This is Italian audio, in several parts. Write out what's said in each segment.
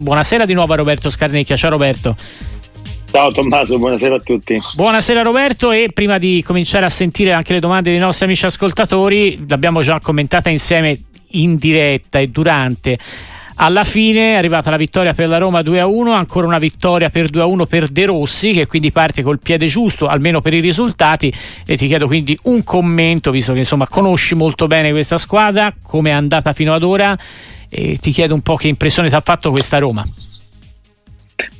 Buonasera di nuovo a Roberto Scarnecchia. Ciao Roberto. Ciao Tommaso, buonasera a tutti. Buonasera Roberto e prima di cominciare a sentire anche le domande dei nostri amici ascoltatori, l'abbiamo già commentata insieme in diretta e durante. Alla fine è arrivata la vittoria per la Roma 2-1, ancora una vittoria per 2-1 per De Rossi che quindi parte col piede giusto, almeno per i risultati e ti chiedo quindi un commento, visto che insomma conosci molto bene questa squadra, come è andata fino ad ora e ti chiedo un po' che impressione ti ha fatto questa Roma.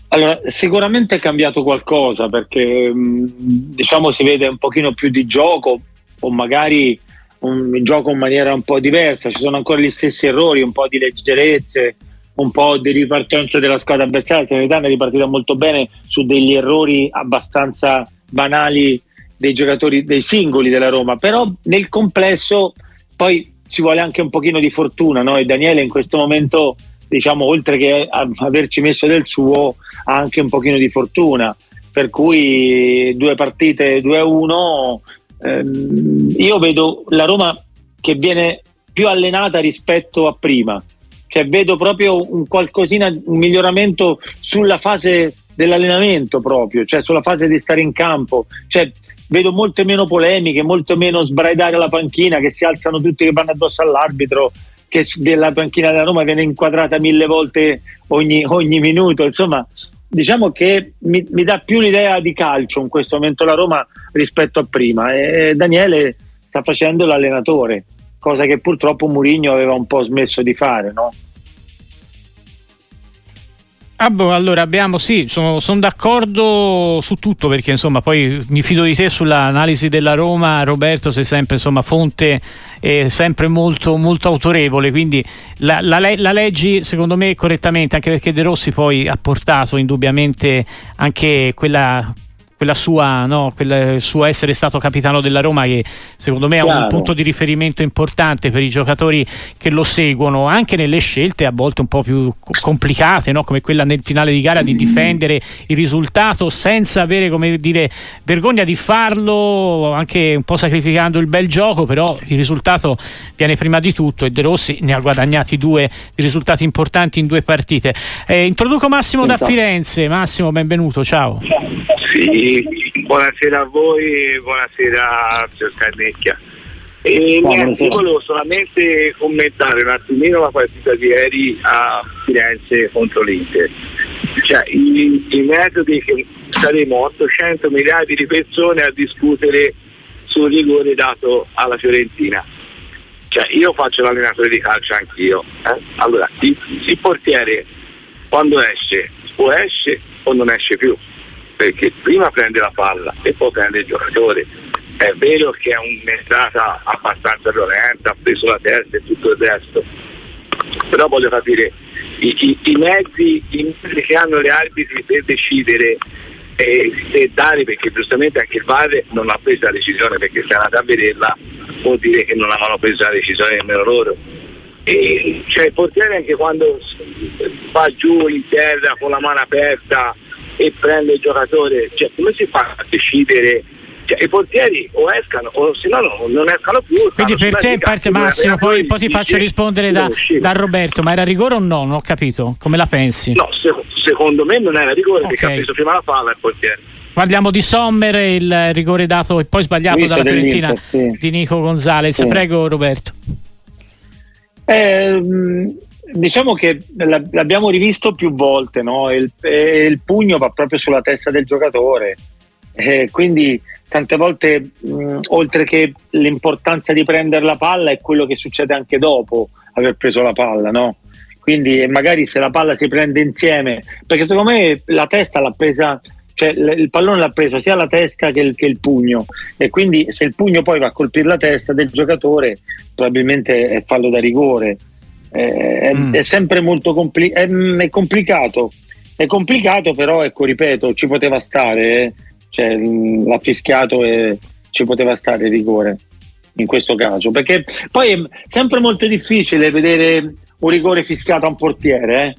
Allora, sicuramente è cambiato qualcosa perché diciamo si vede un pochino più di gioco o magari un gioco in maniera un po' diversa, ci sono ancora gli stessi errori, un po' di leggerezze, un po' di ripartenza della squadra avversaria. Sanità è ripartita molto bene su degli errori abbastanza banali dei giocatori, dei singoli della Roma, però nel complesso poi ci vuole anche un pochino di fortuna, no? E Daniele in questo momento diciamo, oltre che averci messo del suo, ha anche un pochino di fortuna. Per cui due partite 2-1, ehm, io vedo la Roma che viene più allenata rispetto a prima. Cioè vedo proprio un qualcosina, un miglioramento sulla fase dell'allenamento proprio, cioè sulla fase di stare in campo. Cioè, vedo molte meno polemiche, molto meno sbraidare la panchina, che si alzano tutti che vanno addosso all'arbitro, che della panchina della Roma viene inquadrata mille volte ogni, ogni minuto. Insomma, diciamo che mi, mi, dà più l'idea di calcio in questo momento la Roma rispetto a prima. E Daniele sta facendo l'allenatore, cosa che purtroppo Mourinho aveva un po' smesso di fare, no? Ah, boh, allora abbiamo sì, sono, sono, d'accordo su tutto perché insomma poi mi fido di te sull'analisi della Roma, Roberto sei sempre insomma fonte eh, sempre molto, molto autorevole, quindi la, la, la, leggi secondo me correttamente anche perché De Rossi poi ha portato indubbiamente anche quella quella sua, no, quel suo essere stato capitano della Roma che secondo me è un punto di riferimento importante per i giocatori che lo seguono anche nelle scelte a volte un po' più complicate no? come quella nel finale di gara di difendere il risultato senza avere come dire vergogna di farlo anche un po' sacrificando il bel gioco però il risultato viene prima di tutto e De Rossi ne ha guadagnati due risultati importanti in due partite. Eh, introduco Massimo da Firenze. Massimo benvenuto ciao. Sì, buonasera a voi e buonasera a signor Carnecchia. E niente, volevo solamente commentare un attimino la partita di ieri a Firenze contro l'Inter. Cioè, i, i metodi che saremo 800 miliardi di persone a discutere sul rigore dato alla Fiorentina. Cioè, io faccio l'allenatore di calcio anch'io. Eh? Allora, il, il portiere quando esce o esce o non esce più perché prima prende la palla e poi prende il giocatore. È vero che è un'entrata abbastanza violenta, ha preso la testa e tutto il resto, però voglio capire i, i, i, mezzi, i mezzi, che hanno gli arbitri per decidere eh, se dare, perché giustamente anche il VAR non ha preso la decisione perché se andata a vederla vuol dire che non avevano preso la decisione nemmeno loro. E, cioè il portiere anche quando va giù in terra con la mano aperta e prende il giocatore, cioè, come si fa a decidere? Cioè, I portieri o escano o se no, no non escano più. Quindi per te parte Massimo, poi, poi, ti faccio rispondere da, da, Roberto, ma era rigore o no? Non ho capito, come la pensi? No, se, secondo me non era rigore okay. perché ha preso prima la palla il portiere. Parliamo di Sommer, il rigore dato e poi sbagliato Visto dalla Fiorentina sì. di Nico Gonzalez. Sì. Prego Roberto. Eh, diciamo che l'abbiamo rivisto più volte, no? il, il, pugno va proprio sulla testa del giocatore, eh, quindi tante volte mh, oltre che l'importanza di prendere la palla è quello che succede anche dopo aver preso la palla, no? quindi magari se la palla si prende insieme, perché secondo me la testa l'ha presa cioè il pallone l'ha preso sia la testa che il, che il, pugno e quindi se il pugno poi va a colpire la testa del giocatore probabilmente è fallo da rigore eh, mm. è, sempre molto compli- è, è, complicato. È complicato, però ecco, ripeto, ci poteva stare, eh. cioè, l'ha fischiato e ci poteva stare il rigore in questo caso, perché poi è sempre molto difficile vedere un rigore fischiato a un portiere,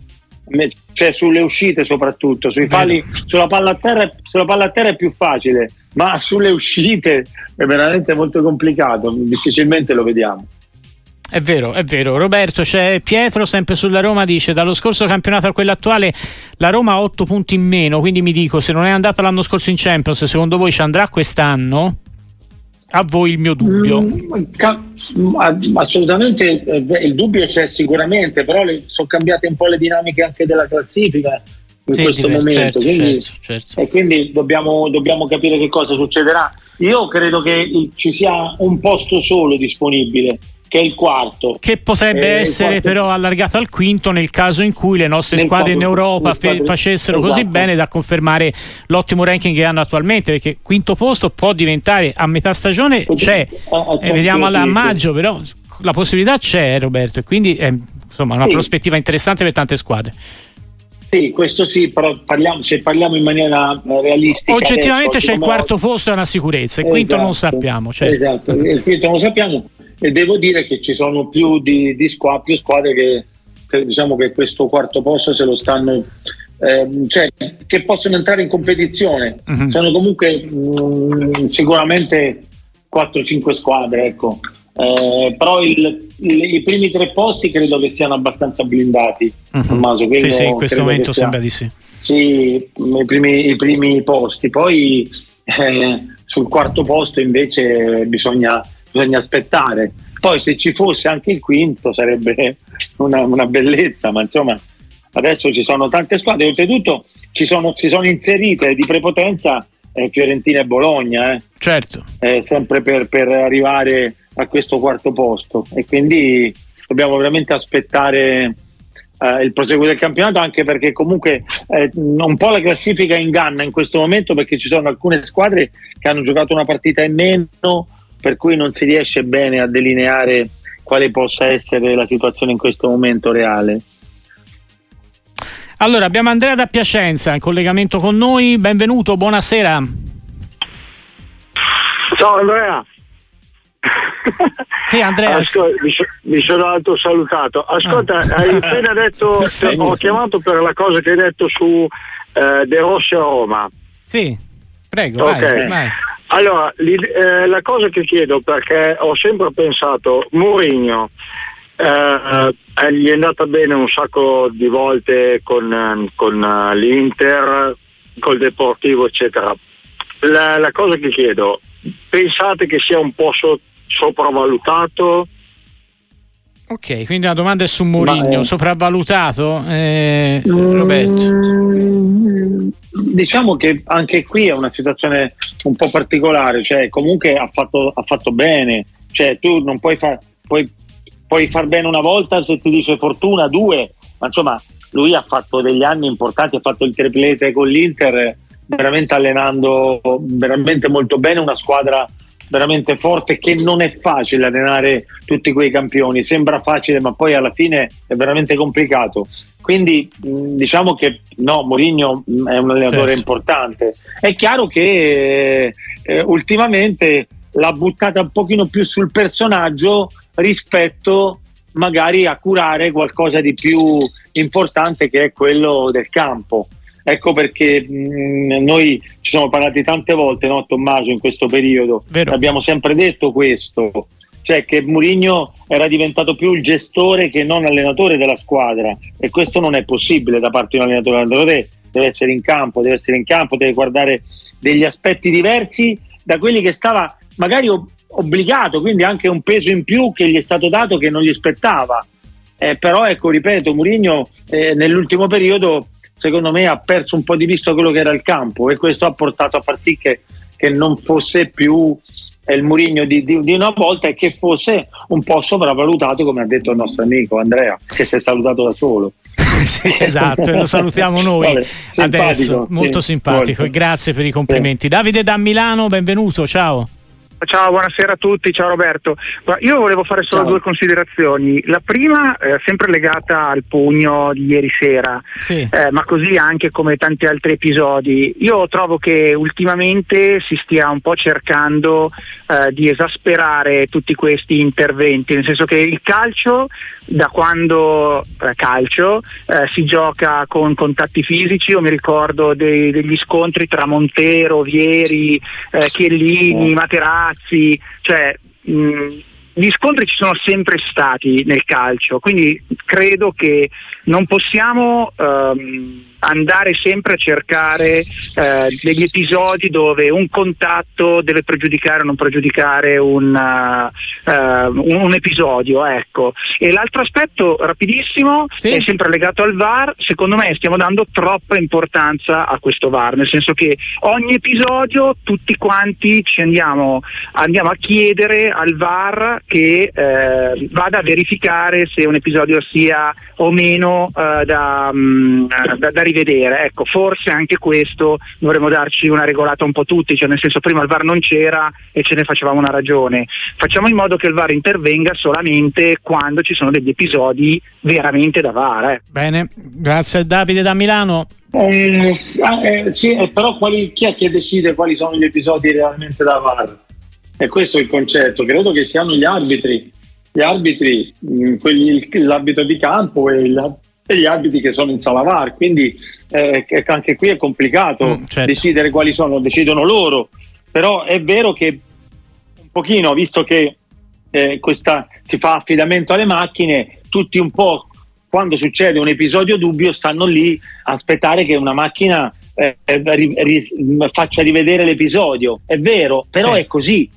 eh? cioè sulle uscite soprattutto, sui falli, sulla palla, a terra, sulla palla a terra è più facile, ma sulle uscite è veramente molto complicato, difficilmente lo vediamo. È vero, è vero. Roberto, c'è Pietro sempre sulla Roma, dice dallo scorso campionato a quello attuale la Roma ha 8 punti in meno, quindi mi dico se non è andata l'anno scorso in Champions, secondo voi ci andrà quest'anno? A voi il mio dubbio. Mm, ca- assolutamente eh, il dubbio c'è sicuramente, però le, sono cambiate un po' le dinamiche anche della classifica in sì, questo diverso, momento. Certo, quindi, certo, certo. E quindi dobbiamo, dobbiamo, capire che cosa succederà. Io credo che ci sia un posto solo disponibile che è il quarto. Che potrebbe eh, essere quarto... però allargato al quinto nel caso in cui le nostre nel squadre quadro, in Europa fe- facessero esatto. così bene da confermare l'ottimo ranking che hanno attualmente, perché quinto posto può diventare a metà stagione, c'è, eh, vediamo a maggio, però la possibilità c'è Roberto, e quindi è insomma, una sì. prospettiva interessante per tante squadre. Sì, questo sì, però parliamo, se parliamo in maniera eh, realistica. Oggettivamente adesso, c'è il quarto posto, è una sicurezza, il esatto, quinto non esatto. sappiamo. Certo. Esatto, il quinto non sappiamo e devo dire che ci sono più, di, di squadre, più squadre che, che, diciamo che questo quarto posto se lo stanno eh, cioè che possono entrare in competizione uh-huh. sono comunque mh, mm, sicuramente 4-5 squadre ecco eh, però il, il, i primi tre posti credo che siano abbastanza blindati uh-huh. Sì, sì, in questo momento sembra di sì sì i primi, i primi posti poi eh, sul quarto posto invece bisogna bisogna aspettare. Poi se ci fosse anche il quinto sarebbe una, una bellezza, ma insomma adesso ci sono tante squadre, oltretutto ci sono, si sono inserite di prepotenza eh, Fiorentina e Bologna, eh. certo. eh, sempre per, per, arrivare a questo quarto posto e quindi dobbiamo veramente aspettare eh, il proseguo del campionato anche perché comunque eh, un po' la classifica inganna in questo momento perché ci sono alcune squadre che hanno giocato una partita in meno per cui non si riesce bene a delineare quale possa essere la situazione in questo momento reale. Allora, abbiamo Andrea da Piacenza in collegamento con noi, benvenuto, buonasera. Ciao Andrea. Sì, Andrea. Ascolta, mi, mi, sono autosalutato. Ascolta, ah. hai appena detto, ho chiamato per la cosa che hai detto su eh, De Rossi a Roma. Sì, prego. Okay. Vai, vai. Allora, eh, la cosa che chiedo, perché ho sempre pensato, Mourinho, eh, eh, gli è andata bene un sacco di volte con, con uh, l'Inter, col Deportivo, eccetera. La, la, cosa che chiedo, pensate che sia un po' so- sopravvalutato? Ok, quindi la domanda è su Mourinho, sopravvalutato? Eh, Roberto. Mm, diciamo che anche qui è una situazione un po' particolare, cioè comunque ha fatto, ha fatto bene, cioè tu non puoi, far, puoi, puoi far bene una volta se ti dice fortuna, due, ma insomma lui ha fatto degli anni importanti, ha fatto il triplete con l'Inter, veramente allenando veramente molto bene una squadra veramente forte che non è facile allenare tutti quei campioni, sembra facile ma poi alla fine è veramente complicato. Quindi diciamo che no, Mourinho è un allenatore certo. importante. È chiaro che eh, ultimamente l'ha buttata un pochino più sul personaggio rispetto magari a curare qualcosa di più importante che è quello del campo. Ecco perché mh, noi ci siamo parlati tante volte, no, Tommaso, in questo periodo. Vero. Abbiamo sempre detto questo, cioè che Mourinho era diventato più il gestore che non allenatore della squadra e questo non è possibile da parte di un allenatore. L'allenatore deve essere in campo, deve essere in campo, deve guardare degli aspetti diversi da quelli che stava magari obbligato, quindi anche un peso in più che gli è stato dato che non gli spettava. Eh, però ecco, ripeto, Mourinho eh, nell'ultimo periodo secondo me ha perso un po' di vista quello che era il campo e questo ha portato a far sì che, che non fosse più il Murigno di, di, di, una volta e che fosse un po' sopravvalutato come ha detto il nostro amico Andrea che si è salutato da solo sì, esatto, lo salutiamo noi Vabbè, adesso, molto sì, simpatico molto. e grazie per i complimenti. Sì. Davide da Milano, benvenuto, ciao. Ciao, buonasera a tutti, ciao Roberto. Io volevo fare solo ciao. due considerazioni. La prima è eh, sempre legata al pugno di ieri sera, sì. eh, ma così anche come tanti altri episodi. Io trovo che ultimamente si stia un po' cercando eh, di esasperare tutti questi interventi, nel senso che il calcio da quando eh, calcio eh, si gioca con contatti fisici, io mi ricordo dei, degli scontri tra Montero, Vieri, eh, Chiellini, Materazzi, cioè mh, gli scontri ci sono sempre stati nel calcio, quindi credo che non possiamo ehm, andare sempre a cercare eh, degli episodi dove un contatto deve pregiudicare o non pregiudicare un, uh, uh, un episodio. Ecco. E l'altro aspetto rapidissimo sì. è sempre legato al VAR, secondo me stiamo dando troppa importanza a questo VAR, nel senso che ogni episodio tutti quanti ci andiamo, andiamo a chiedere al VAR che eh, vada a verificare se un episodio sia o meno eh, da, um, da, da rivedere. Ecco, forse anche questo dovremmo darci una regolata un po' tutti, cioè nel senso prima il VAR non c'era e ce ne facevamo una ragione. Facciamo in modo che il VAR intervenga solamente quando ci sono degli episodi veramente da VAR. Eh. Bene, grazie Davide da Milano. Eh, eh, sì, eh, però quali, chi è che decide quali sono gli episodi realmente da VAR? E questo è il concetto, credo che siano gli arbitri, gli arbitri, mm, quelli, l'arbitro di campo e il, e gli arbitri che sono in sala VAR, quindi eh, anche qui è complicato mm, certo. decidere quali sono, decidono loro, però è vero che un pochino, visto che eh, questa, si fa affidamento alle macchine, tutti un po' quando succede un episodio dubbio stanno lì a aspettare che una macchina eh, ri, ri, faccia rivedere l'episodio, è vero, però sì. è così.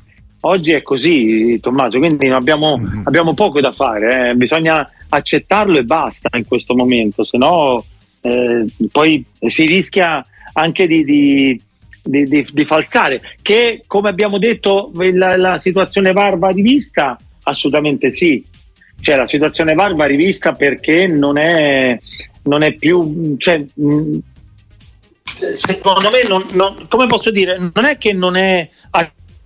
Oggi è così, Tommaso, quindi abbiamo, mm-hmm. abbiamo poco da fare, eh. bisogna accettarlo e basta in questo momento, se no eh, poi si rischia anche di, di, di, di, falsare, che come abbiamo detto la, la situazione VAR va rivista? Assolutamente sì, cioè la situazione VAR va rivista perché non è, non è più... Cioè, mh, secondo me, non, non, come posso dire, non è che non è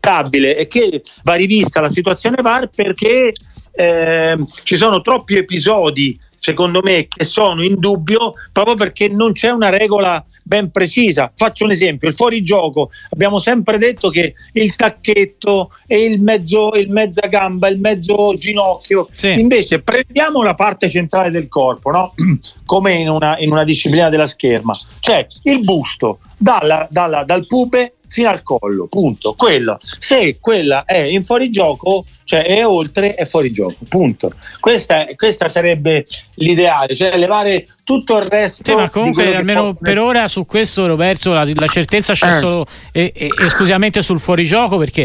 accettabile, è che va rivista la situazione VAR perché eh, ci sono troppi episodi, secondo me, che sono in dubbio proprio perché non c'è una regola ben precisa. Faccio un esempio: il fuorigioco. Abbiamo sempre detto che il tacchetto e il mezzo, il mezza gamba, il mezzo ginocchio. Sì. Invece, prendiamo la parte centrale del corpo, no? come in una, in una disciplina della scherma, cioè il busto dalla, dalla, dal pube fino al collo, punto. Quello. Se quella è in fuorigioco, cioè è oltre, è fuorigioco, punto. Questa, questa sarebbe l'ideale, cioè levare tutto il resto. Sì, ma comunque almeno può... per ora su questo Roberto la, la certezza c'è eh. solo e, e, esclusivamente sul fuorigioco perché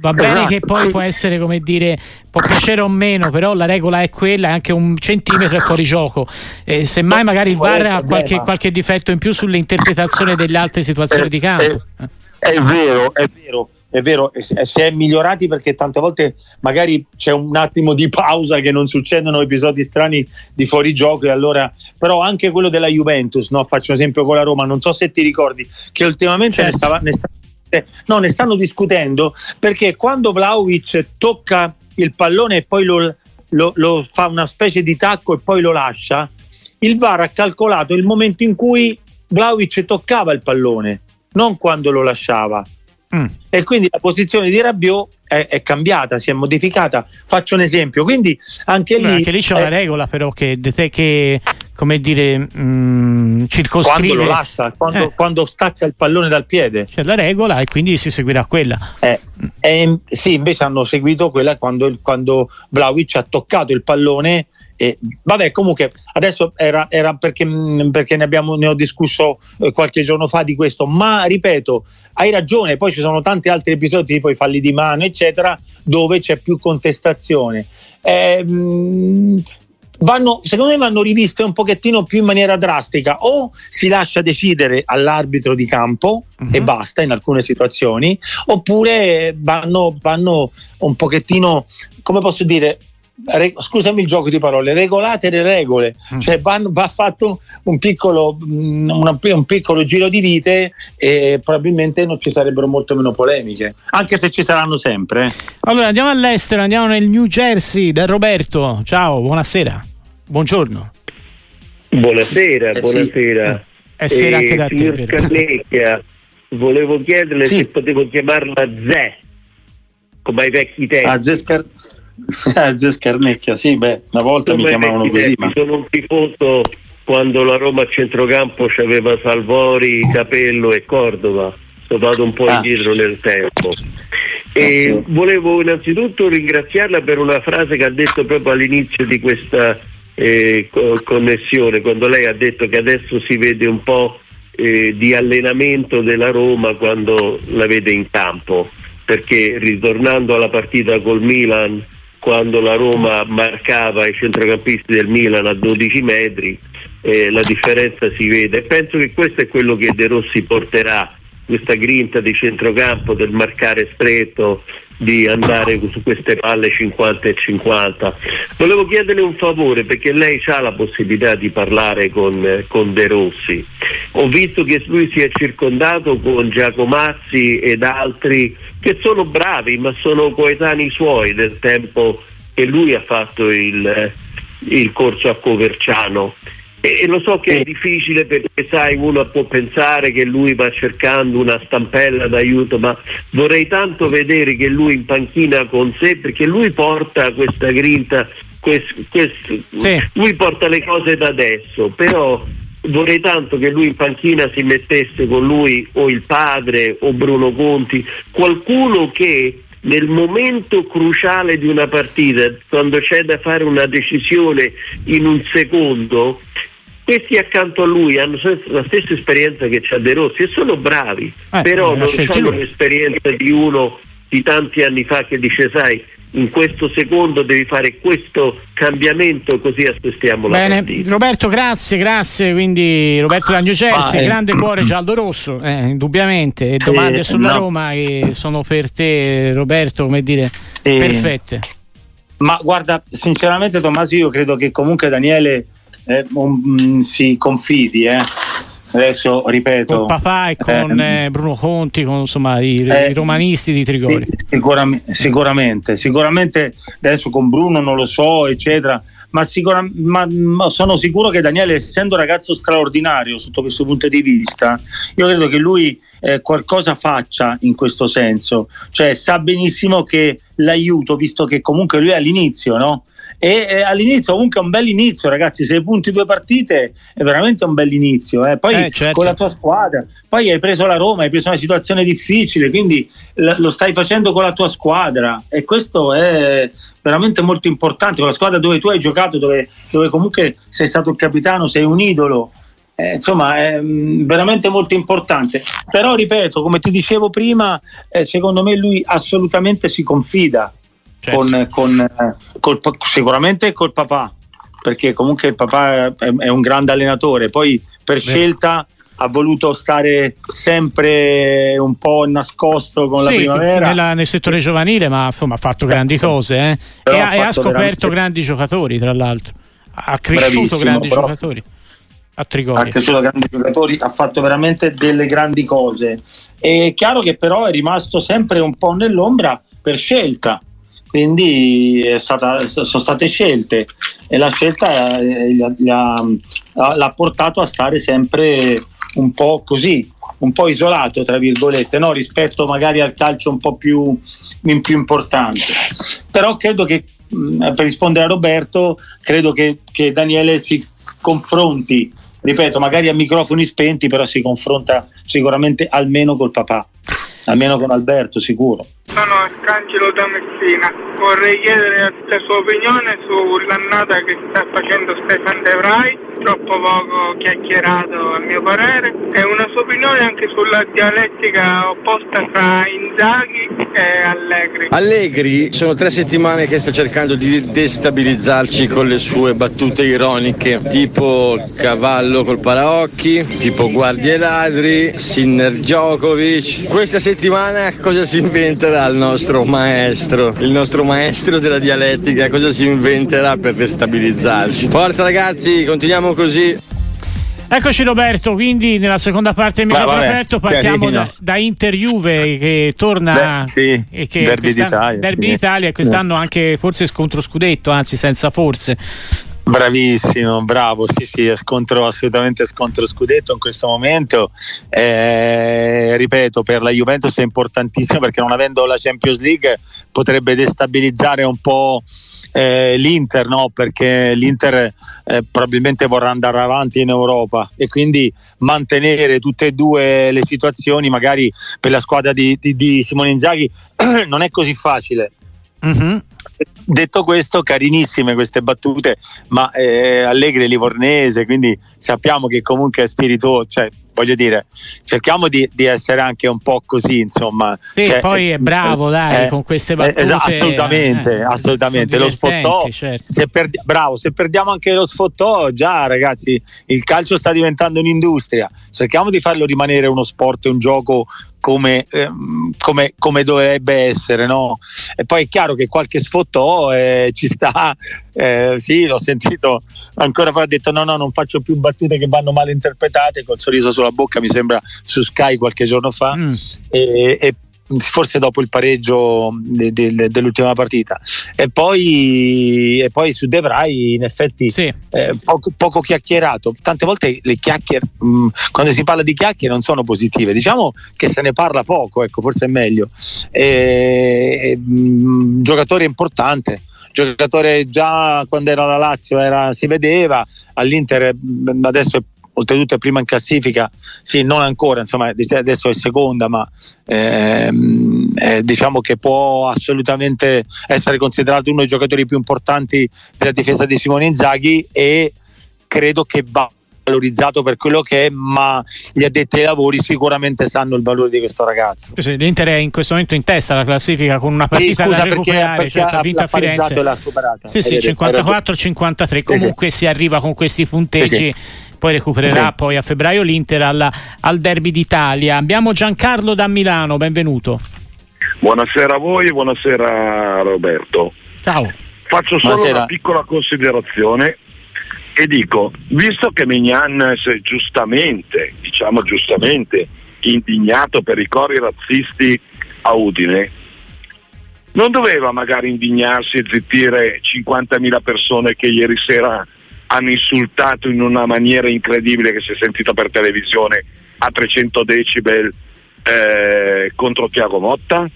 va bene esatto. che poi può essere come dire può piacere o meno però la regola è quella anche un centimetro è fuori gioco e semmai magari il VAR ha qualche, qualche difetto in più sull'interpretazione delle altre situazioni di campo è, vero è vero è vero, si è migliorati perché tante volte magari c'è un attimo di pausa che non succedono episodi strani di fuorigioco e allora però anche quello della Juventus, no? faccio un esempio con la Roma, non so se ti ricordi che ultimamente certo. ne, stava, ne, sta, no, ne stanno discutendo perché quando Vlaovic tocca il pallone e poi lo, lo, lo fa una specie di tacco e poi lo lascia, il VAR ha calcolato il momento in cui Vlaovic toccava il pallone, non quando lo lasciava. Mm. E quindi la posizione di Rabiot è, è, cambiata, si è modificata. Faccio un esempio. Quindi anche lì. Beh, anche lì c'è una regola, però, che, che come dire, mh, mm, circoscrive. Quando lo lascia, quando, eh. quando, stacca il pallone dal piede. C'è la regola e quindi si seguirà quella. Eh, eh, sì, invece hanno seguito quella quando, quando Vlaovic ha toccato il pallone e, vabbè, comunque adesso era, era perché, mm, perché, ne, abbiamo, ne ho discusso eh, qualche giorno fa di questo, ma ripeto, hai ragione, poi ci sono tanti altri episodi, tipo i falli di mano, eccetera, dove c'è più contestazione. Eh, vanno, secondo me vanno riviste un pochettino più in maniera drastica o si lascia decidere all'arbitro di campo uh-huh. e mhm. basta in alcune situazioni oppure vanno, vanno un pochettino come posso dire Re, scusami il gioco di parole, regolate le regole, mm. cioè va, va fatto un piccolo, mm, una, un piccolo, giro di vite e probabilmente non ci sarebbero molto meno polemiche, anche se ci saranno sempre. Eh. Allora andiamo all'estero, andiamo nel New Jersey da Roberto, ciao, buonasera, buongiorno. Buonasera, eh buonasera. Sì. È sera anche da te. Carlecchia, volevo chiederle sì. se potevo chiamarla Zè, come ai vecchi tempi. Ah, Zè Scar- Zé Scarnecchia, sì, beh, una volta Come mi chiamavano così. Ma... Sono un tifoso quando la Roma a centrocampo c'aveva Salvori, Capello e Cordova. vado un po' ah. indietro nel tempo. E ah, volevo innanzitutto ringraziarla per una frase che ha detto proprio all'inizio di questa eh, connessione, quando lei ha detto che adesso si vede un po' eh, di allenamento della Roma quando la vede in campo, perché ritornando alla partita col Milan, quando la Roma marcava i centrocampisti del Milan a 12 metri, eh, la differenza si vede. Penso che questo è quello che De Rossi porterà questa grinta di centrocampo del marcare stretto, di andare su queste palle 50 e 50. Volevo chiederle un favore perché lei ha la possibilità di parlare con, con De Rossi. Ho visto che lui si è circondato con Giacomazzi ed altri che sono bravi ma sono coetanei suoi del tempo che lui ha fatto il, il corso a Coverciano e, lo so che è difficile perché sai uno può pensare che lui va cercando una stampella d'aiuto, ma vorrei tanto vedere che lui in panchina con sé, perché lui porta questa grinta, quest, quest, sì. lui porta le cose da adesso, però vorrei tanto che lui in panchina si mettesse con lui o il padre o Bruno Conti, qualcuno che nel momento cruciale di una partita, quando c'è da fare una decisione in un secondo, questi accanto a lui hanno la stessa esperienza che c'ha De Rossi e sono bravi, eh, però non hanno l'esperienza di uno di tanti anni fa che dice sai in questo secondo devi fare questo cambiamento così aspettiamo la Bene, partita. Roberto grazie, grazie quindi Roberto da New Jersey, grande cuore giallo rosso eh, indubbiamente e domande sulla no. Roma che sono per te Roberto come dire perfette ma guarda sinceramente Tommaso io credo che comunque Daniele eh, um, si confidi, eh. Adesso ripeto. Con papà e con eh, Bruno Conti, con insomma i, i eh, romanisti di Trigori. Sicuramente, sicuramente, sicuramente adesso con Bruno non lo so, eccetera. Ma, sicura, ma, ma, sono sicuro che Daniele, essendo un ragazzo straordinario sotto questo punto di vista, io credo che lui eh, qualcosa faccia in questo senso, cioè sa benissimo che l'aiuto, visto che comunque lui è all'inizio, no? E eh, all'inizio comunque è un bel inizio ragazzi sei punti due partite è veramente un bel inizio eh. poi eh, certo. con la tua squadra poi hai preso la Roma hai preso una situazione difficile quindi l- lo stai facendo con la tua squadra e questo è veramente molto importante con la squadra dove tu hai giocato dove, dove comunque sei stato il capitano sei un idolo eh, insomma è mm, veramente molto importante però ripeto come ti dicevo prima eh, secondo me lui assolutamente si confida certo. con, con col, sicuramente col papà, perché comunque il papà è, un grande allenatore, poi per Beh. scelta ha voluto stare sempre un po' nascosto con sì, la primavera nella, nel settore giovanile ma insomma ha fatto grandi certo. cose eh? e, ha, ha scoperto veramente... grandi giocatori tra l'altro ha cresciuto grandi giocatori a Trigoni. Ha cresciuto grandi giocatori, ha fatto veramente delle grandi cose. È chiaro che però è rimasto sempre un po' nell'ombra per scelta, quindi stata, sono state scelte e la scelta eh, l'ha portato a stare sempre un po' così, un po' isolato tra virgolette, no? rispetto magari al calcio un po' più, più importante. Però credo che, per rispondere a Roberto, credo che, che Daniele si confronti, ripeto, magari a microfoni spenti, però si confronta sicuramente almeno col papà almeno con Alberto sicuro. Sono Arcangelo da Messina, vorrei chiedere la sua opinione sull'annata che sta facendo Stefan De Vrij, troppo poco chiacchierato a mio parere, e una sua opinione anche sulla dialettica opposta tra Inzaghi e Allegri. Allegri sono tre settimane che sta cercando di destabilizzarci con le sue battute ironiche, tipo cavallo col paraocchi, tipo guardie ladri, Sinner Djokovic. Questa settimana cosa si inventerà il nostro maestro, il nostro maestro della dialettica, cosa si inventerà per destabilizzarci? Forza ragazzi, continuiamo così. Eccoci Roberto, quindi nella seconda parte del microfono aperto partiamo da, da, Inter Juve che torna Beh, sì, e che Derby d'Italia, Derby sì. d'Italia quest'anno anche forse scontro scudetto, anzi senza forse. Bravissimo, bravo, sì sì, scontro, assolutamente scontro scudetto in questo momento. Eh, ripeto, per la Juventus è importantissimo perché non avendo la Champions League potrebbe destabilizzare un po' eh, l'Inter, no? perché l'Inter eh, probabilmente vorrà andare avanti in Europa e quindi mantenere tutte e due le situazioni magari per la squadra di, di, di Simone Inzaghi non è così facile. Mm-hmm. Detto questo, carinissime queste battute, ma eh, Allegri è livornese, quindi sappiamo che comunque è spiritoso, cioè voglio dire, cerchiamo di, di, essere anche un po' così, insomma. Sì, cioè, poi è bravo, dai, eh, con queste battute. Eh, assolutamente, eh, assolutamente. Lo sfottò, certo. se perdi- bravo, se perdiamo anche lo sfottò, già ragazzi, il calcio sta diventando un'industria. Cerchiamo di farlo rimanere uno sport, un gioco come, ehm, come, come, dovrebbe essere. No? E poi è chiaro che qualche sfottò eh, ci sta, eh, sì, l'ho sentito ancora poi ha detto no, no, non faccio più battute che vanno mal interpretate, col sorriso sulla bocca, mi sembra su Sky qualche giorno fa. Mm. E, e forse dopo il pareggio de, de, dell'ultima partita. E poi, e poi su De Vrij in effetti sì. eh, poco, poco, chiacchierato. Tante volte le chiacchiere mh, mm, quando si parla di chiacchiere non sono positive. Diciamo che se ne parla poco ecco forse è meglio. E, mh, mm, giocatore importante giocatore già quando era la Lazio era, si vedeva all'Inter mm, adesso è oltretutto è prima in classifica, sì, non ancora, insomma, adesso è seconda, ma ehm, eh, diciamo che può assolutamente essere considerato uno dei giocatori più importanti della difesa di Simone Inzaghi e credo che va valorizzato per quello che è, ma gli addetti ai lavori sicuramente sanno il valore di questo ragazzo. Sì, L'Inter è in questo momento in testa alla classifica con una partita sì, scusa, da recuperare, perché, certo, ha vinto a Firenze. E l'ha superata. Sì, sì, 54-53. Comunque sì, si arriva con questi punteggi poi recupererà sì. poi a febbraio l'Inter alla, al Derby d'Italia. Abbiamo Giancarlo da Milano, benvenuto. Buonasera a voi, buonasera Roberto. Ciao. Faccio solo buonasera. una piccola considerazione e dico, visto che Mignan si è giustamente, diciamo giustamente, indignato per i cori razzisti a Udine, non doveva magari indignarsi e zittire 50.000 persone che ieri sera hanno insultato in una maniera incredibile che si è sentita per televisione a 300 decibel eh, contro Tiago Motta?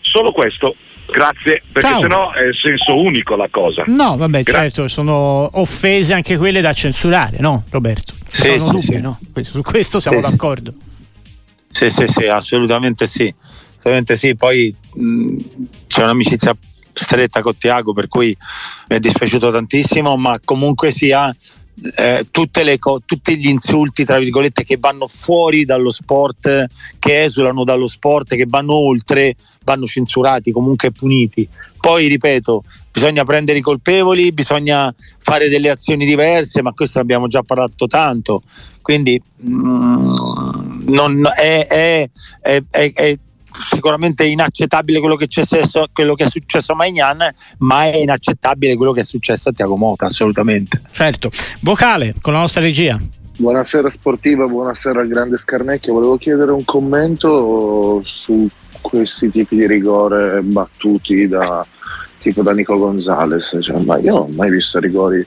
Solo questo. Grazie, perché Ciao. sennò è il senso unico la cosa. No, vabbè, Gra- certo, sono offese anche quelle da censurare, no, Roberto? Sì, sono sì, dubbi, sì. no? Su questo siamo sì, d'accordo. Sì, sì, sì, assolutamente sì. Assolutamente sì. Poi mh, c'è un'amicizia stretta con Tiago, per cui mi è dispiaciuto tantissimo, ma comunque sia eh, co- tutti gli insulti tra virgolette che vanno fuori dallo sport, che esulano dallo sport, che vanno oltre, vanno censurati, comunque puniti. Poi ripeto, bisogna prendere i colpevoli, bisogna fare delle azioni diverse, ma questo abbiamo già parlato tanto. Quindi mm, non, è, è, è, è sicuramente inaccettabile quello che, successo, quello che è successo a Magnan, ma è inaccettabile quello che è successo a Tiago Mota, assolutamente. Certo. Vocale con la nostra regia. Buonasera sportiva, buonasera al grande Scarnecchio. Volevo chiedere un commento su questi tipi di rigore battuti da tipo da Nico Gonzalez. Cioè, ma io non ho mai visto rigori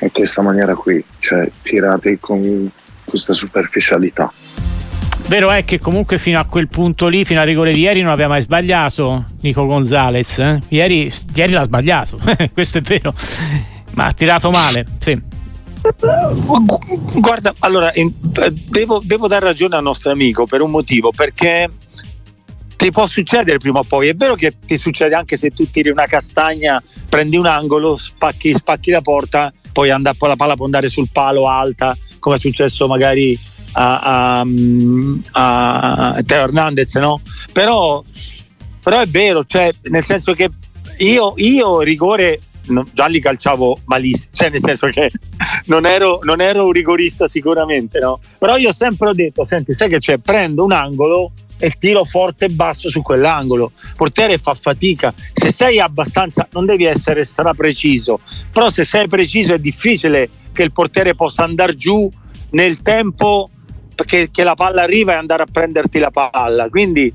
in questa maniera qui, cioè tirati con questa superficialità. Vero è che comunque fino a quel punto lì, fino al rigore di ieri, non aveva mai sbagliato Nico Gonzalez. Eh? Ieri, ieri l'ha sbagliato, questo è vero, ma ha tirato male. Sì. Guarda, allora devo, devo dare ragione al nostro amico per un motivo, perché ti può succedere prima o poi. È vero che ti succede anche se tu tiri una castagna, prendi un angolo, spacchi, spacchi la porta, poi, and- la palla può andare sul palo alta, come è successo magari a, a, a Teo Hernandez, no? Però, però, è vero, cioè, nel senso che io, io rigore no, già li calciavo malissimo, cioè nel senso che non ero, non ero un rigorista sicuramente, no? Però io ho sempre detto, senti, sai che c'è, prendo un angolo e tiro forte e basso su quell'angolo. Portiere fa fatica. Se sei abbastanza, non devi essere stra preciso, però se sei preciso è difficile che il portiere possa andare giù nel tempo che, che la palla arriva e andare a prenderti la palla. Quindi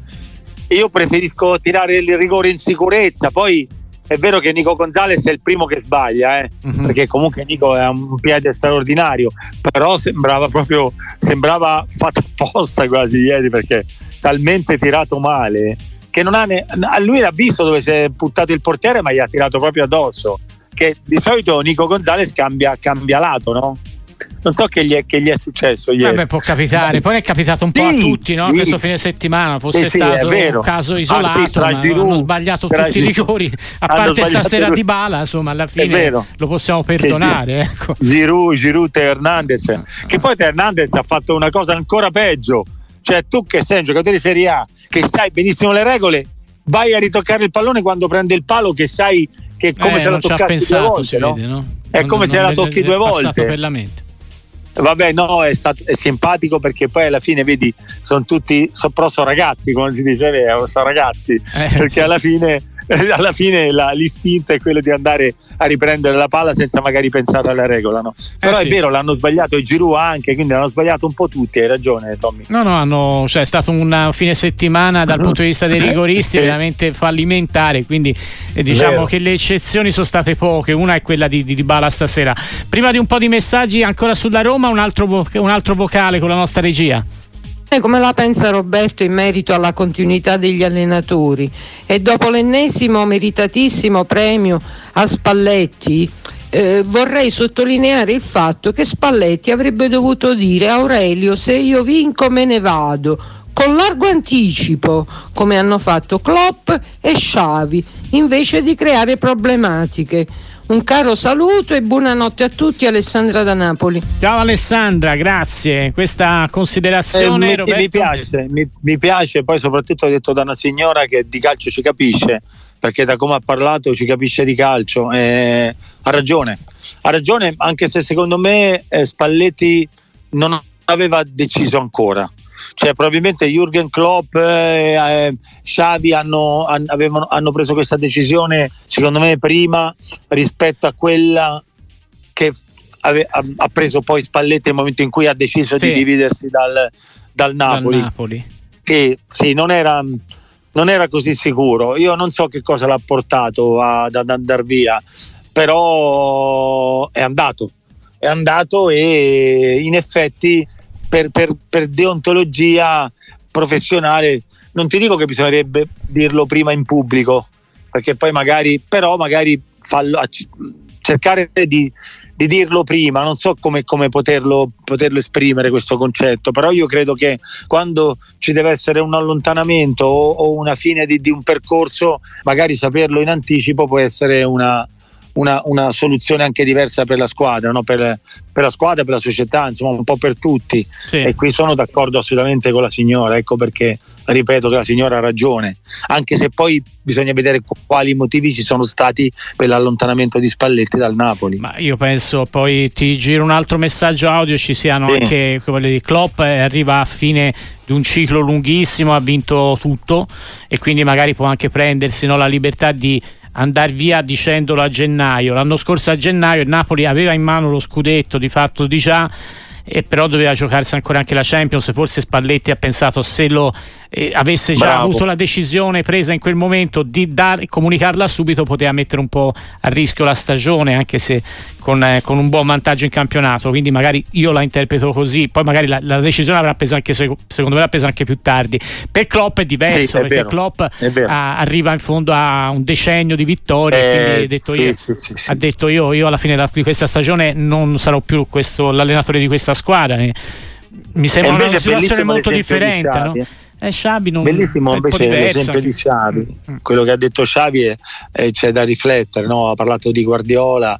io preferisco tirare il rigore in sicurezza. Poi è vero che Nico Gonzalez è il primo che sbaglia, eh? uh-huh. perché comunque Nico ha un piede straordinario, però sembrava proprio sembrava fatto apposta quasi ieri perché talmente tirato male che non ha ne- lui l'ha visto dove si è buttato il portiere ma gli ha tirato proprio addosso che di solito Nico Gonzalez cambia, cambia lato no? Non so che gli è, che gli è successo ieri. Beh, può capitare, poi è capitato un po' sì, a tutti, no? Sì. Questo fine settimana fosse sì, stato un caso isolato, ah, sì, hanno sbagliato tutti i rigori, a parte stasera di Bala, insomma, alla fine lo possiamo perdonare. Ecco. Giroud, Giroud e Hernandez, ah. che poi Hernandez ha fatto una cosa ancora peggio, cioè tu che sei un giocatore di Serie A, che sai benissimo le regole, vai a ritoccare il pallone quando prende il palo che sai che è come eh, se la toccassi pensato, due volte, no? vede, no? È non, come non, se la tocchi due volte. per la mente. Vabbè, no, è, stato, è simpatico perché poi alla fine, vedi, sono tutti, so, però sono ragazzi, come si dice, sono ragazzi, eh, perché alla fine alla fine la, l'istinto è quello di andare a riprendere la palla senza magari pensare alla regola. No? Però eh sì. è vero, l'hanno sbagliato i Giroud anche, quindi l'hanno sbagliato un po' tutti, hai ragione Tommy. No, no, hanno, cioè, è stato un fine settimana dal punto di vista dei rigoristi veramente fallimentare, quindi eh, diciamo vero. che le eccezioni sono state poche, una è quella di, di, di Bala stasera. Prima di un po' di messaggi ancora sulla Roma, un altro, un altro vocale con la nostra regia. Come la pensa Roberto in merito alla continuità degli allenatori? E dopo l'ennesimo meritatissimo premio a Spalletti, eh, vorrei sottolineare il fatto che Spalletti avrebbe dovuto dire Aurelio se io vinco me ne vado con largo anticipo come hanno fatto Klopp e Sciavi invece di creare problematiche un caro saluto e buonanotte a tutti, Alessandra da Napoli. Ciao Alessandra, grazie. Questa considerazione eh, mi, mi, piace, mi, mi, piace, poi soprattutto ho detto da una signora che di calcio ci capisce, perché da come ha parlato ci capisce di calcio. Eh, ha ragione, ha ragione, anche se secondo me eh, Spalletti non aveva deciso ancora cioè probabilmente Jürgen Klopp e eh, Xavi hanno, avevano, hanno preso questa decisione secondo me prima rispetto a quella che ave, ha, ha, preso poi Spalletti nel momento in cui ha deciso sì. di dividersi dal, dal Napoli, dal Napoli. Che, sì, non era, non era così sicuro io non so che cosa l'ha portato ad, ad andare via però è andato è andato e in effetti per, per, per deontologia professionale non ti dico che bisognerebbe dirlo prima in pubblico perché poi magari però magari fallo, cercare di, di, dirlo prima non so come, come poterlo, poterlo, esprimere questo concetto però io credo che quando ci deve essere un allontanamento o, o una fine di, di, un percorso magari saperlo in anticipo può essere una, una, una soluzione anche diversa per la squadra, no? per, per, la squadra, per la società, insomma un po' per tutti. Sì. E qui sono d'accordo assolutamente con la signora, ecco perché ripeto che la signora ha ragione, anche se poi bisogna vedere quali motivi ci sono stati per l'allontanamento di Spalletti dal Napoli. Ma io penso poi ti giro un altro messaggio audio, ci siano sì. anche quelli di Klopp, eh, arriva a fine di un ciclo lunghissimo, ha vinto tutto e quindi magari può anche prendersi no, la libertà di andare via dicendolo a gennaio. L'anno scorso a gennaio il Napoli aveva in mano lo scudetto di fatto di già e però doveva giocarsi ancora anche la Champions forse Spalletti ha pensato se lo eh, avesse già Bravo. avuto la decisione presa in quel momento di dar, comunicarla subito poteva mettere un po' a rischio la stagione anche se con, eh, con, un buon vantaggio in campionato. Quindi magari io la interpreto così. Poi magari la, la decisione avrà preso anche secondo me l'ha presa anche più tardi. Per Klopp è diverso sì, è perché vero, Klopp a, arriva in fondo a un decennio di vittorie eh, detto sì, io, sì, ha detto io, io alla fine di questa stagione non sarò più questo, l'allenatore di questa squadra mi sembra una situazione molto differente no? Eh, Sciabi non Bellissimo invece l'esempio di Sciabi, mm, quello che ha detto Sciabi è, è, c'è da riflettere, no? ha parlato di Guardiola,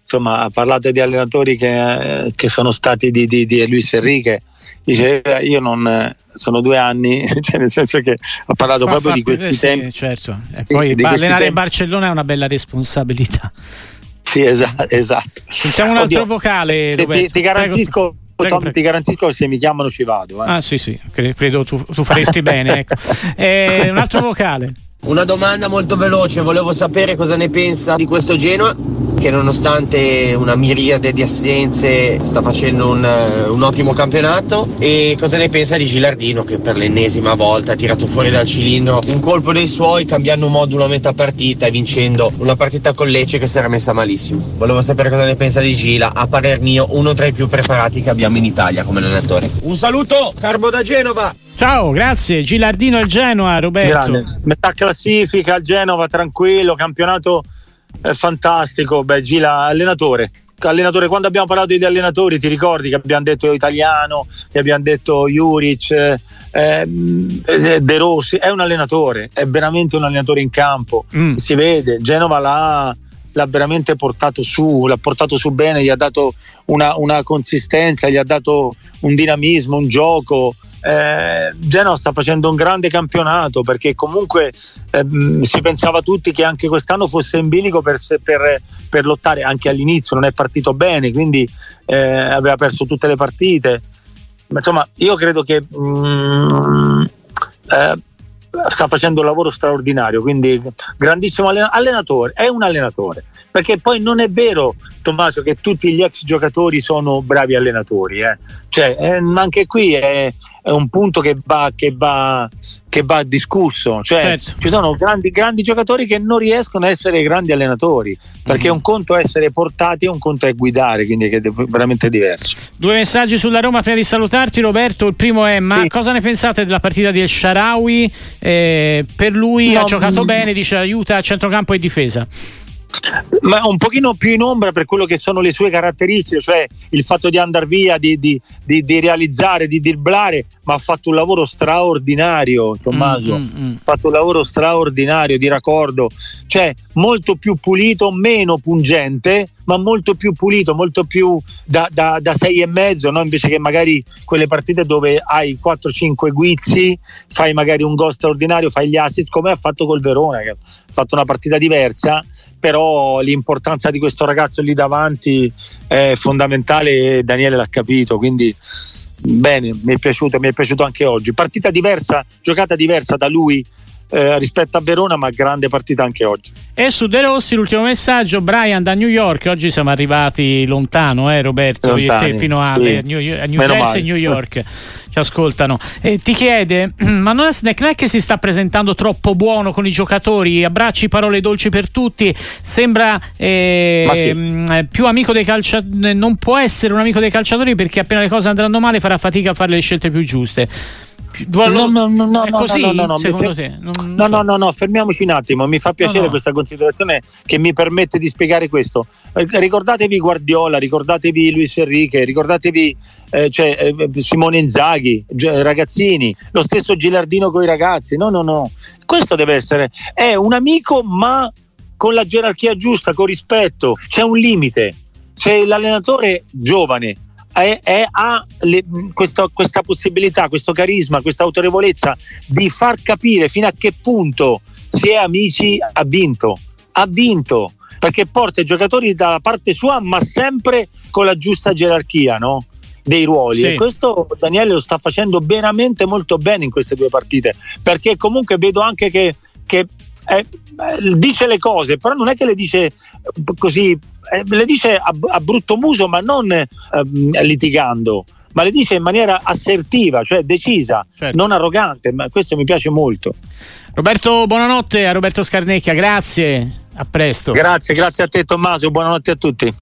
insomma ha parlato di allenatori che, che sono stati di, di, di Luis Enrique, dice eh, io non sono due anni, cioè nel senso che ha parlato fa, proprio di questi eh, tempi. Sì, certo. E poi allenare tempi. Barcellona è una bella responsabilità. Sì, esatto. esatto. Sentiamo un altro Oddio, vocale. Se, ti, ti, garantisco. Prego Prego, Tom, prego. ti garantisco che se mi chiamano ci vado. Eh. Ah, sì, sì, credo tu, tu faresti bene. Ecco. Eh, un altro vocale. Una domanda molto veloce, volevo sapere cosa ne pensa di questo Genoa. Che nonostante una miriade di assenze sta facendo un, un ottimo campionato e cosa ne pensa di Gilardino che per l'ennesima volta ha tirato fuori dal cilindro un colpo dei suoi cambiando modulo a metà partita e vincendo una partita con Lecce che si era messa malissimo. Volevo sapere cosa ne pensa di Gila, a parer mio uno tra i più preparati che abbiamo in Italia come allenatore. Un saluto, Carbo da Genova! Ciao, grazie. Gilardino al Genoa, Roberto. Grande. Metà classifica al Genova, tranquillo, campionato eh, fantastico. Beh, Gila, allenatore. Allenatore, quando abbiamo parlato di allenatori, ti ricordi che abbiamo detto italiano, che abbiamo detto Juric, eh, eh, De Rossi, è un allenatore, è veramente un allenatore in campo. Mm. Si vede, Genova l'ha, l'ha veramente portato su, l'ha portato su bene, gli ha dato una, una consistenza, gli ha dato un dinamismo, un gioco eh, Genoa sta facendo un grande campionato perché comunque ehm, si pensava tutti che anche quest'anno fosse in bilico per, per, per, lottare anche all'inizio, non è partito bene, quindi eh, aveva perso tutte le partite. Ma insomma, io credo che mm, eh, sta facendo un lavoro straordinario, quindi grandissimo allenatore, è un allenatore, perché poi non è vero Tommaso che tutti gli ex giocatori sono bravi allenatori, eh. cioè, eh, anche qui è, è un punto che va, che va, che va discusso. Cioè, certo. Ci sono grandi, grandi, giocatori che non riescono a essere grandi allenatori perché mm. un conto è essere portati e un conto è guidare, quindi è veramente diverso. Due messaggi sulla Roma prima di salutarti, Roberto. Il primo è: ma sì. cosa ne pensate della partita di El Sharawi? Eh, per lui no, ha giocato. Mm. bene, dice aiuta a centrocampo e difesa ma un pochino più in ombra per quello che sono le sue caratteristiche, cioè il fatto di andare via, di, di, di, di realizzare, di dribblare, ma ha fatto un lavoro straordinario, Tommaso, mm, mm, mm. ha fatto un lavoro straordinario di raccordo, cioè molto più pulito, meno pungente, ma molto più pulito, molto più da, da, da sei e mezzo, no? invece che magari quelle partite dove hai 4-5 guizzi, fai magari un gol straordinario, fai gli assist come ha fatto col Verona, che ha fatto una partita diversa però l'importanza di questo ragazzo lì davanti è fondamentale e Daniele l'ha capito, quindi bene, mi è piaciuto, mi è piaciuto anche oggi. Partita diversa, giocata diversa da lui eh, rispetto a Verona, ma grande partita anche oggi. E su De Rossi l'ultimo messaggio, Brian da New York, oggi siamo arrivati lontano, eh, Roberto, Lontani, fino a, sì. New, a New Jersey e New York. Ci ascoltano. E ti chiede: ma non è, non è, che si sta presentando troppo buono con i giocatori? Abbracci, parole dolci per tutti. Sembra eh, più amico dei calciatori. Non può essere un amico dei calciatori perché appena le cose andranno male farà fatica a fare le scelte più giuste. No, no, no, no, no, così, no, no, no, secondo te? Non, non no, so. no, no, no, fermiamoci un attimo. Mi fa piacere no, no. questa considerazione che mi permette di spiegare questo. Eh, ricordatevi Guardiola, ricordatevi Luis Enrique, ricordatevi eh, cioè, eh, Simone Inzaghi, ragazzini, lo stesso Gilardino con i ragazzi. No, no, no. Questo deve essere. È un amico, ma con la gerarchia giusta, con rispetto. C'è un limite. Se l'allenatore giovane è, è, ha le, questo, questa possibilità, questo carisma, questa autorevolezza di far capire fino a che punto si è amici, ha vinto. Ha vinto perché porta i giocatori dalla parte sua, ma sempre con la giusta gerarchia, no? dei ruoli sì. e questo Daniele lo sta facendo veramente molto bene in queste due partite perché comunque vedo anche che, che eh, dice le cose però non è che le dice così eh, le dice a, a, brutto muso, ma non eh, litigando, ma le dice in maniera assertiva, cioè decisa, certo. non arrogante. Ma questo mi piace molto. Roberto, buonanotte a Roberto Scarnecchia, grazie. A presto. Grazie, grazie a te Tommaso, buonanotte a tutti.